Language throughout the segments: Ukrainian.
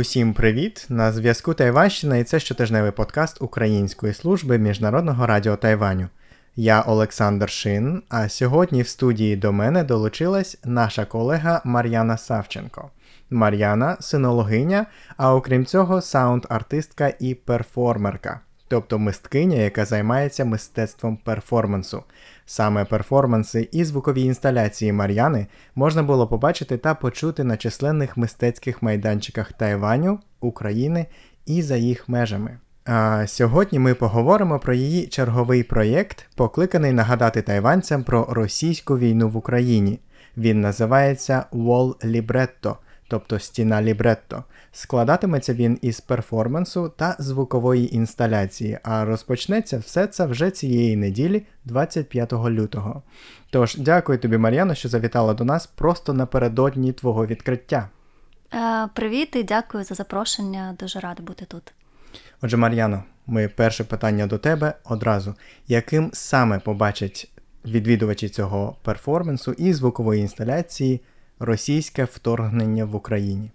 Усім привіт! На зв'язку Тайванщина і це щотижневий подкаст Української служби Міжнародного радіо Тайваню. Я Олександр Шин, а сьогодні в студії до мене долучилась наша колега Мар'яна Савченко. Мар'яна синологиня, а окрім цього, саунд-артистка і перформерка, тобто мисткиня, яка займається мистецтвом перформансу. Саме перформанси і звукові інсталяції Мар'яни можна було побачити та почути на численних мистецьких майданчиках Тайваню, України і за їх межами. А сьогодні ми поговоримо про її черговий проєкт, покликаний нагадати тайванцям про російську війну в Україні. Він називається Wall Libretto, тобто стіна лібретто. Складатиметься він із перформансу та звукової інсталяції, а розпочнеться все це вже цієї неділі, 25 лютого. Тож, дякую тобі, Мар'яно, що завітала до нас просто напередодні твого відкриття. Е, Привіт і дякую за запрошення. Дуже рада бути тут. Отже, Мар'яно, моє перше питання до тебе одразу: яким саме побачать відвідувачі цього перформансу і звукової інсталяції російське вторгнення в Україні?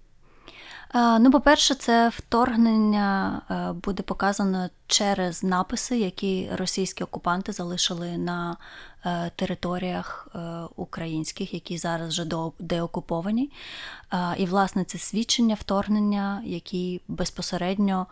Ну, по-перше, це вторгнення е, буде показано через написи, які російські окупанти залишили на е, територіях е, українських, які зараз вже деокуповані. І, власне, це свідчення вторгнення, які безпосередньо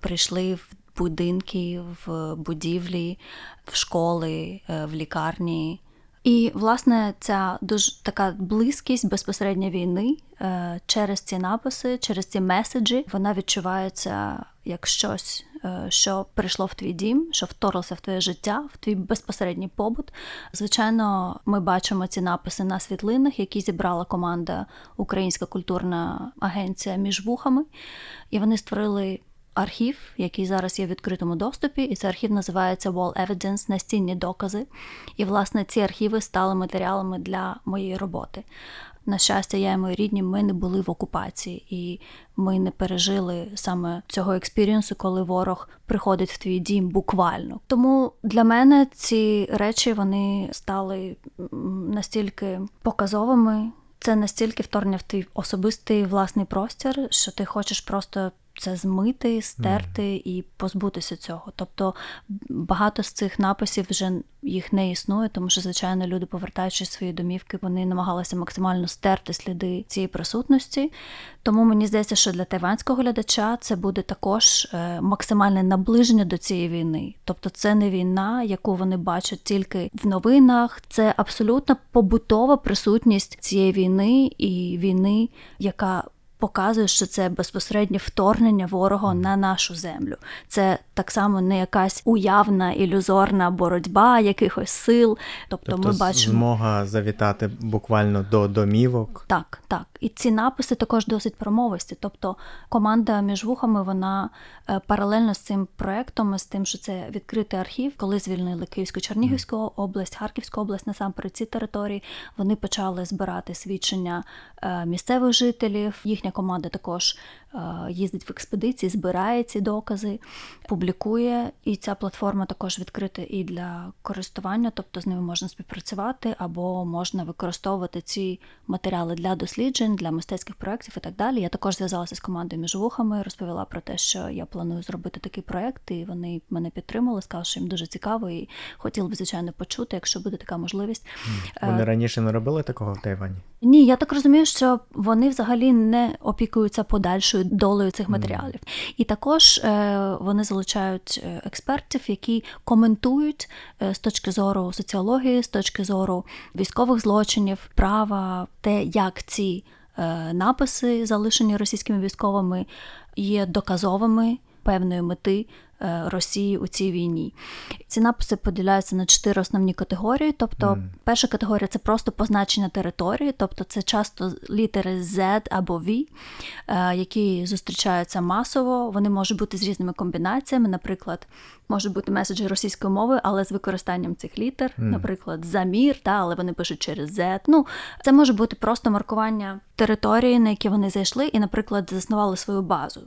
прийшли в будинки, в будівлі, в школи, в лікарні. І, власне, ця дуже така близькість безпосередньо війни е, через ці написи, через ці меседжі, вона відчувається як щось, е, що прийшло в твій дім, що вторглося в твоє життя, в твій безпосередній побут. Звичайно, ми бачимо ці написи на світлинах, які зібрала команда Українська культурна агенція між вухами, і вони створили архів, який зараз є в відкритому доступі, і цей архів називається Wall Evidence настінні докази. І, власне, ці архіви стали матеріалами для моєї роботи. На щастя, я і мої рідні, ми не були в окупації, і ми не пережили саме цього експірієнсу, коли ворог приходить в твій дім буквально. Тому для мене ці речі вони стали настільки показовими. Це настільки вторгнення в твій особистий власний простір, що ти хочеш просто це змити, стерти mm. і позбутися цього. Тобто багато з цих написів вже їх не існує, тому що, звичайно, люди, повертаючись свої домівки, вони намагалися максимально стерти сліди цієї присутності. Тому мені здається, що для тайванського глядача це буде також е, максимальне наближення до цієї війни. Тобто, це не війна, яку вони бачать тільки в новинах, це абсолютно побутова присутність цієї війни і війни, яка показує, що це безпосереднє вторгнення ворога на нашу землю. Це так само не якась уявна ілюзорна боротьба якихось сил. Тобто, тобто ми бачимо змога завітати буквально до домівок. Так, так. І ці написи також досить промовисті. Тобто команда між вухами вона е, паралельно з цим проектом, з тим, що це відкритий архів, коли звільнили Київську Чернігівську область, Харківську область, насамперед ці території, вони почали збирати свідчення е, місцевих жителів. Їхня команда також їздить в експедиції, збирає ці докази, публікує, і ця платформа також відкрита і для користування, тобто з ними можна співпрацювати, або можна використовувати ці матеріали для досліджень, для мистецьких проєктів і так далі. Я також зв'язалася з командою між вухами, розповіла про те, що я планую зробити такий проєкт, і вони мене підтримали, сказали, що їм дуже цікаво і хотіли б, звичайно, почути, якщо буде така можливість. Вони е, раніше не робили такого в Тайвані? Ні, я так розумію, що вони взагалі не опікуються подальшою подальшою долею цих матеріалів. І також е, вони залучають е, експертів, які коментують е, з точки зору соціології, з точки зору військових злочинів, права, те, як ці написи, залишені російськими військовими, є доказовими певної мети Росії у цій війні. Ці написи поділяються на чотири основні категорії. Тобто, mm. перша категорія це просто позначення території, тобто це часто літери Z або V, е, які зустрічаються масово. Вони можуть бути з різними комбінаціями. Наприклад, можуть бути меседжі російською мовою, але з використанням цих літер, mm. наприклад, замір, та, але вони пишуть через Z. Ну, Це може бути просто маркування території, на які вони зайшли, і, наприклад, заснували свою базу.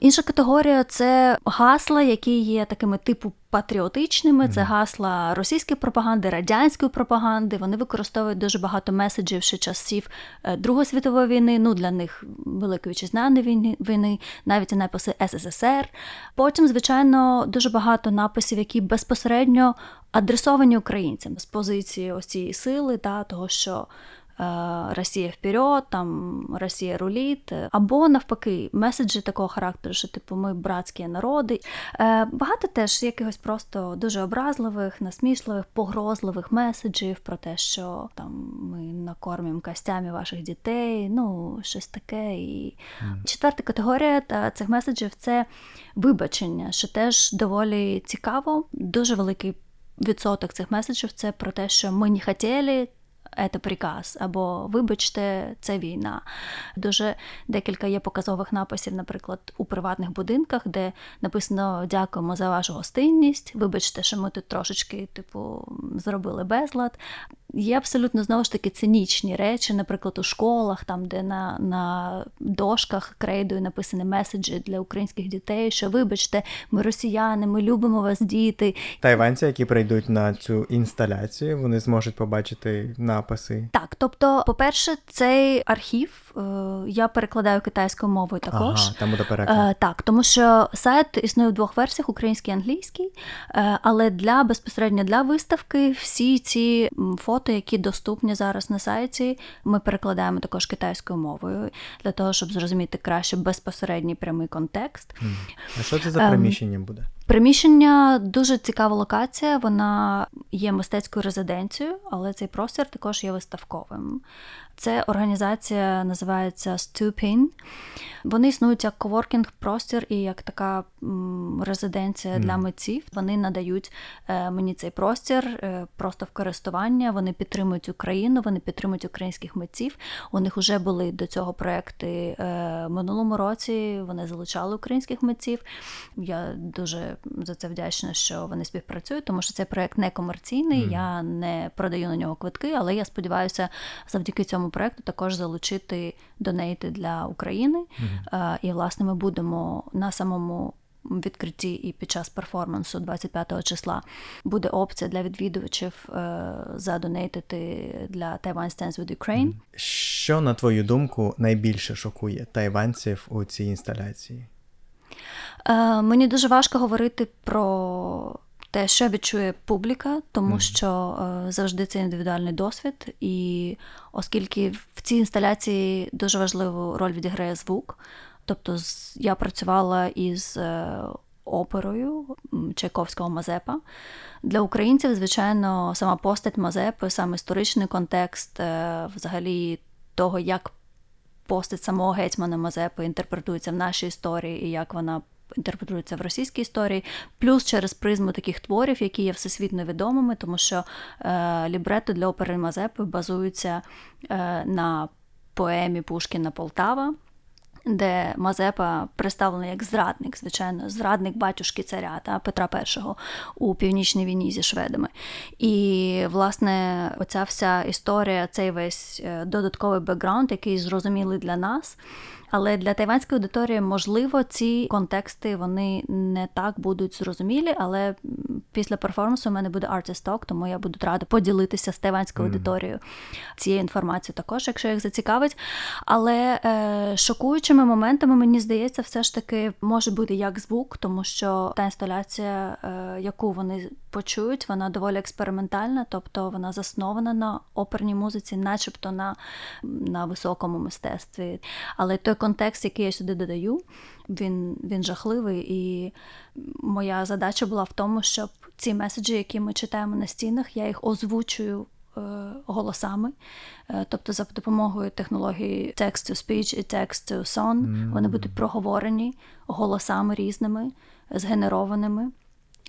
Інша категорія це гасла, які є такими типу патріотичними, це гасла російської пропаганди, радянської пропаганди. Вони використовують дуже багато меседжів ще часів е, Другої світової війни. Ну для них Великої вітчизняної війни, війни, навіть написи СССР. Потім, звичайно, дуже багато написів, які безпосередньо адресовані українцям з позиції ось цієї сили, та того, що Росія вперед, там Росія руліт, або навпаки, меседжі такого характеру, що типу ми братські народи. Е, багато теж якихось просто дуже образливих, насмішливих, погрозливих меседжів про те, що там ми накормимо костями ваших дітей, ну щось таке. І mm. четверта категорія та цих меседжів це вибачення, що теж доволі цікаво, дуже великий. Відсоток цих меседжів це про те, що ми не хотіли, це приказ, або вибачте, це війна. Дуже декілька є показових написів, наприклад, у приватних будинках, де написано Дякуємо за вашу гостинність. Вибачте, що ми тут трошечки, типу, зробили безлад. Є абсолютно знову ж таки цинічні речі, наприклад, у школах, там, де на на дошках крейдою написані меседжі для українських дітей, що вибачте, ми росіяни, ми любимо вас, діти. Тайванці, які прийдуть на цю інсталяцію, вони зможуть побачити написи. Так, тобто, по-перше, цей архів е, я перекладаю китайською мовою також. Ага, там буде переклад. Е, так, тому що сайт існує в двох версіях: український і англійський, е, але для безпосередньо для виставки всі ці фото фото, які доступні зараз на сайті, ми перекладаємо також китайською мовою для того, щоб зрозуміти краще безпосередній прямий контекст. А що це за ем, приміщення буде? Приміщення дуже цікава локація. Вона є мистецькою резиденцією, але цей простір також є виставковим. Це організація називається Stupin. Вони існують як коворкінг простір і як така резиденція mm. для митців. Вони надають е, мені цей простір е, просто в користування. Вони підтримують Україну, вони підтримують українських митців. У них вже були до цього проекти е, минулому році. Вони залучали українських митців. Я дуже за це вдячна, що вони співпрацюють, тому що цей проект не комерційний. Mm. Я не продаю на нього квитки, але я сподіваюся, завдяки цьому проекту також залучити донейти для України. Mm-hmm. І, власне, ми будемо на самому. Відкритті і під час перформансу 25 числа буде опція для відвідувачів е, задонейтити для Taiwan Stands with Ukraine. Що, на твою думку, найбільше шокує тайванців у цій інсталяції? Е, мені дуже важко говорити про те, що відчує публіка, тому mm. що е, завжди це індивідуальний досвід, і оскільки в цій інсталяції дуже важливу роль відіграє звук, тобто я працювала із е, оперою Чайковського Мазепа. Для українців, звичайно, сама постать Мазепи, сам історичний контекст, е, взагалі того, як постать самого гетьмана Мазепи інтерпретується в нашій історії і як вона інтерпретується в російській історії, плюс через призму таких творів, які є всесвітньо відомими, тому що е, лібретто для опери Мазепи базуються е, на поемі Пушкіна Полтава. Де Мазепа представлений як зрадник, звичайно, зрадник батюшки царя та Петра І у північній війні зі шведами. І, власне, оця вся історія, цей весь е, додатковий бекграунд, який зрозумілий для нас. Але для тайванської аудиторії, можливо, ці контексти вони не так будуть зрозумілі, але після перформансу у мене буде Artist Talk, тому я буду рада поділитися з тайванською mm. аудиторією цією інформацією також, якщо їх зацікавить. Але е, шокуючими моментами, мені здається, все ж таки може бути як звук, тому що та інсталяція, е, яку вони почують, вона доволі експериментальна, тобто вона заснована на оперній музиці, начебто на, на високому мистецтві. Але той контекст, який я сюди додаю, він він жахливий. І моя задача була в тому, щоб ці меседжі, які ми читаємо на стінах, я їх озвучую. Е, голосами, е, тобто за допомогою технології text-to-speech і text-to-song, mm. вони будуть проговорені голосами різними, згенерованими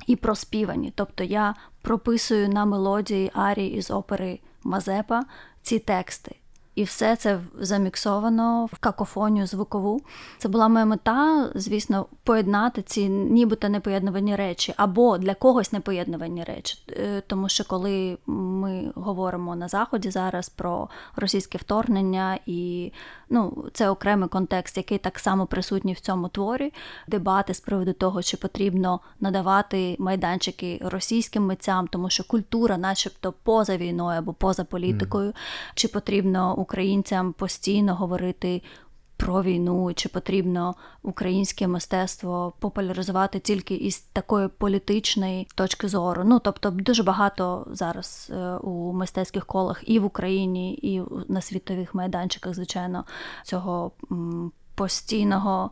і проспівані. Тобто я прописую на мелодії арії із опери Мазепа ці тексти. І все це заміксовано в какофонію звукову. Це була моя мета, звісно, поєднати ці нібито непоєднувані речі, або для когось непоєднувані речі. Е, тому що коли ми говоримо на заході зараз про російське вторгнення, і ну, це окремий контекст, який так само присутній в цьому творі, дебати з приводу того, чи потрібно надавати майданчики російським митцям, тому що культура, начебто, поза війною або поза політикою, mm. чи потрібно українцям постійно говорити. Про війну, чи потрібно українське мистецтво популяризувати тільки із такої політичної точки зору. Ну тобто, дуже багато зараз е, у мистецьких колах і в Україні, і на світових майданчиках, звичайно, цього постійного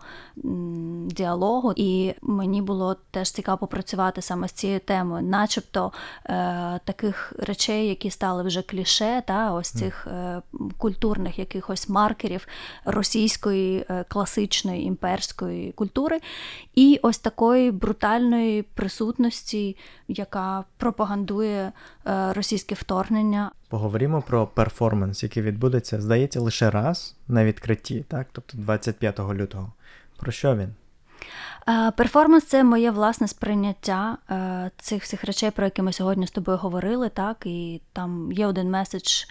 діалогу, і мені було теж цікаво попрацювати саме з цією темою, начебто е, таких речей, які стали вже кліше, та ось цих е, культурних якихось маркерів російської е, класичної імперської культури, і ось такої брутальної присутності, яка пропагандує е, російське вторгнення. Поговоримо про перформанс, який відбудеться, здається, лише раз на відкритті, так? тобто 25 лютого. Про що він? Перформанс це моє власне сприйняття е, цих всіх речей, про які ми сьогодні з тобою говорили, так, і там є один меседж.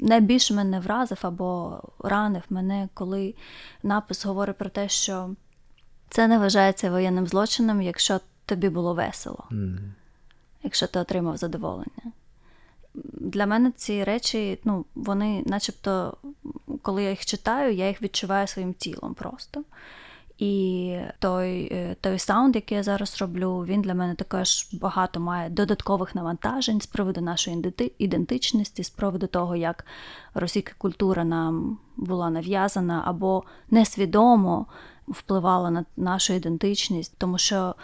Найбільше мене вразив або ранив мене, коли напис говорить про те, що це не вважається воєнним злочином, якщо тобі було весело, mm. якщо ти отримав задоволення для мене ці речі, ну, вони, начебто, коли я їх читаю, я їх відчуваю своїм тілом просто. І той е, той саунд, який я зараз роблю, він для мене також багато має додаткових навантажень з приводу нашої ідентичності, з приводу того, як російська культура нам була нав'язана або несвідомо впливала на нашу ідентичність, тому що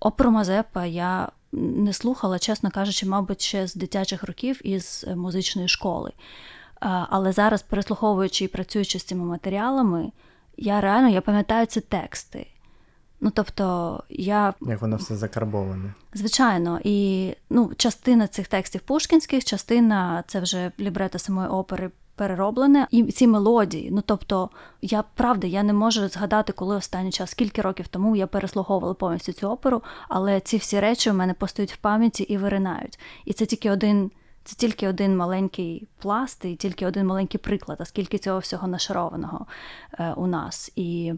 оперу Мазепа я не слухала, чесно кажучи, мабуть, ще з дитячих років із е, музичної школи. Але зараз, переслуховуючи і працюючи з цими матеріалами, я реально я пам'ятаю ці тексти. Ну, тобто, я... Як воно все закарбоване. Звичайно, і ну, частина цих текстів пушкінських, частина це вже лібрето самої опери перероблене, і ці мелодії. Ну тобто, я правда, я не можу згадати, коли останній час, скільки років тому я переслуговувала повністю цю оперу, але ці всі речі у мене постають в пам'яті і виринають. І це тільки один. Це тільки один маленький пласт і тільки один маленький приклад, а скільки цього всього нашарованого е, у нас. І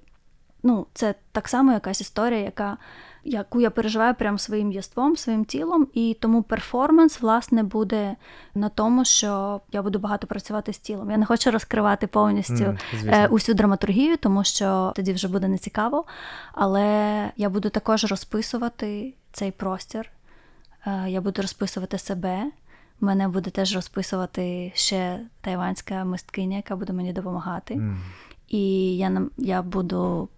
ну, це так само якась історія, яка яку я переживаю прямо своїм єством, своїм тілом, і тому перформанс, власне, буде на тому, що я буду багато працювати з тілом. Я не хочу розкривати повністю mm, усю драматургію, тому що тоді вже буде нецікаво. Але я буду також розписувати цей простір, е, я буду розписувати себе. Мене буде теж розписувати ще тайванська мисткиня, яка буде мені допомагати. Mm. І я я буду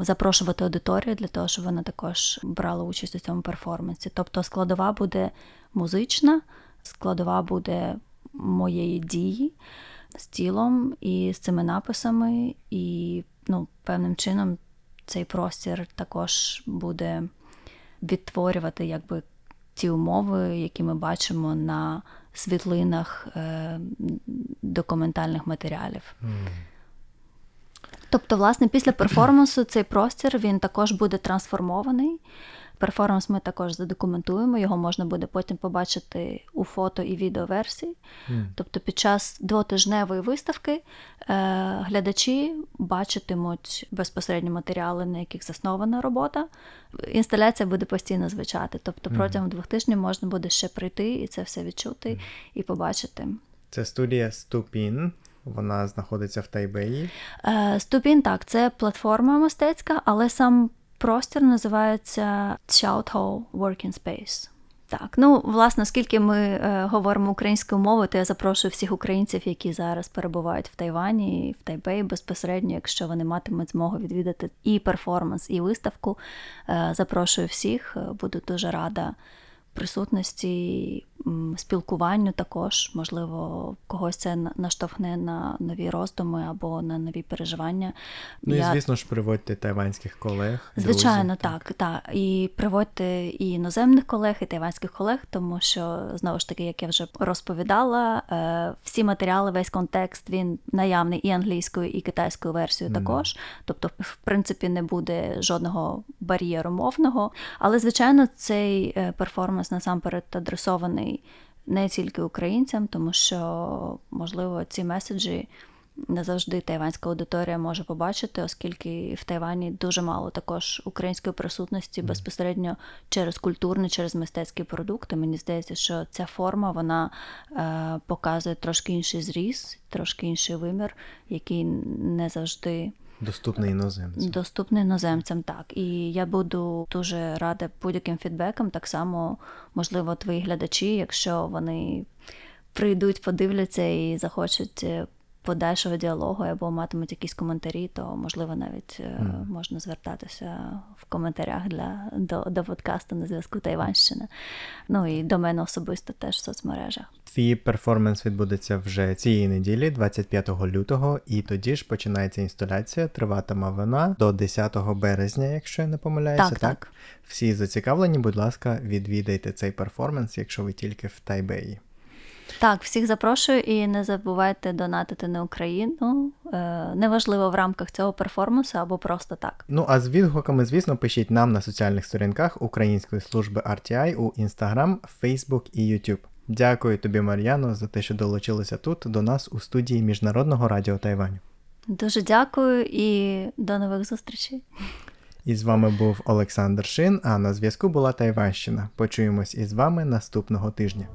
запрошувати аудиторію для того, щоб вона також брала участь у цьому перформансі. Тобто складова буде музична, складова буде моєї дії з тілом і з цими написами, і ну, певним чином цей простір також буде відтворювати якби ті умови, які ми бачимо на світлинах е, документальних матеріалів. Mm. Тобто, власне, після перформансу цей простір він також буде трансформований. Перформанс ми також задокументуємо, його можна буде потім побачити у фото і відеоверсії. Mm. Тобто, під час двотижневої виставки е, глядачі бачитимуть безпосередньо матеріали, на яких заснована робота. Інсталяція буде постійно звучати. Тобто, протягом mm. двох тижнів можна буде ще прийти і це все відчути mm. і побачити. Це студія Ступін. Вона знаходиться в Тайбеї. Е, Ступін так, це платформа мистецька, але сам простір називається Hall Working Space. Так, ну власне, оскільки ми е, говоримо українською мовою, то я запрошую всіх українців, які зараз перебувають в Тайвані, в Тайбеї безпосередньо, якщо вони матимуть змогу відвідати і перформанс, і виставку. Е, запрошую всіх, буду дуже рада присутності спілкуванню також, можливо, когось це наштовхне на нові роздуми або на нові переживання. Ну Я... і звісно ж, приводьте тайванських колег. Звичайно, друзів, так, так. І приводьте і іноземних колег, і тайванських колег, тому що знову ж таки, як я вже розповідала, е, всі матеріали, весь контекст він наявний і англійською, і китайською версією mm. також. Тобто, в принципі, не буде жодного бар'єру мовного. Але, звичайно, цей е, перформанс насамперед адресований не тільки українцям, тому що, можливо, ці меседжі не завжди тайванська аудиторія може побачити, оскільки в Тайвані дуже мало також української присутності безпосередньо через культурний, через мистецькі продукти. Мені здається, що ця форма вона е, показує трошки інший зріз, трошки інший вимір, який не завжди. Доступний іноземцям. Доступний іноземцям, так. І я буду дуже рада будь-яким фідбекам. Так само, можливо, твої глядачі, якщо вони прийдуть, подивляться і захочуть е, подальшого діалогу або матимуть якісь коментарі, то можливо навіть mm. можна звертатися в коментарях для до, до подкасту на зв'язку Тайванщини. Ну і до мене особисто теж в соцмережах. Твій перформанс відбудеться вже цієї неділі, 25 лютого, і тоді ж починається інсталяція. Триватиме вона до 10 березня, якщо я не помиляюся. Так, так. Всі зацікавлені, будь ласка, відвідайте цей перформанс, якщо ви тільки в Тайбеї. Так, всіх запрошую і не забувайте донатити на Україну. Е, неважливо в рамках цього перформансу або просто так. Ну а з відгуками, звісно, пишіть нам на соціальних сторінках Української служби RTI у Instagram, Facebook і YouTube. Дякую тобі, Мар'яно, за те, що долучилася тут до нас у студії Міжнародного радіо Тайваню. Дуже дякую і до нових зустрічей. І з вами був Олександр Шин. А на зв'язку була Тайванщина. Почуємось із вами наступного тижня.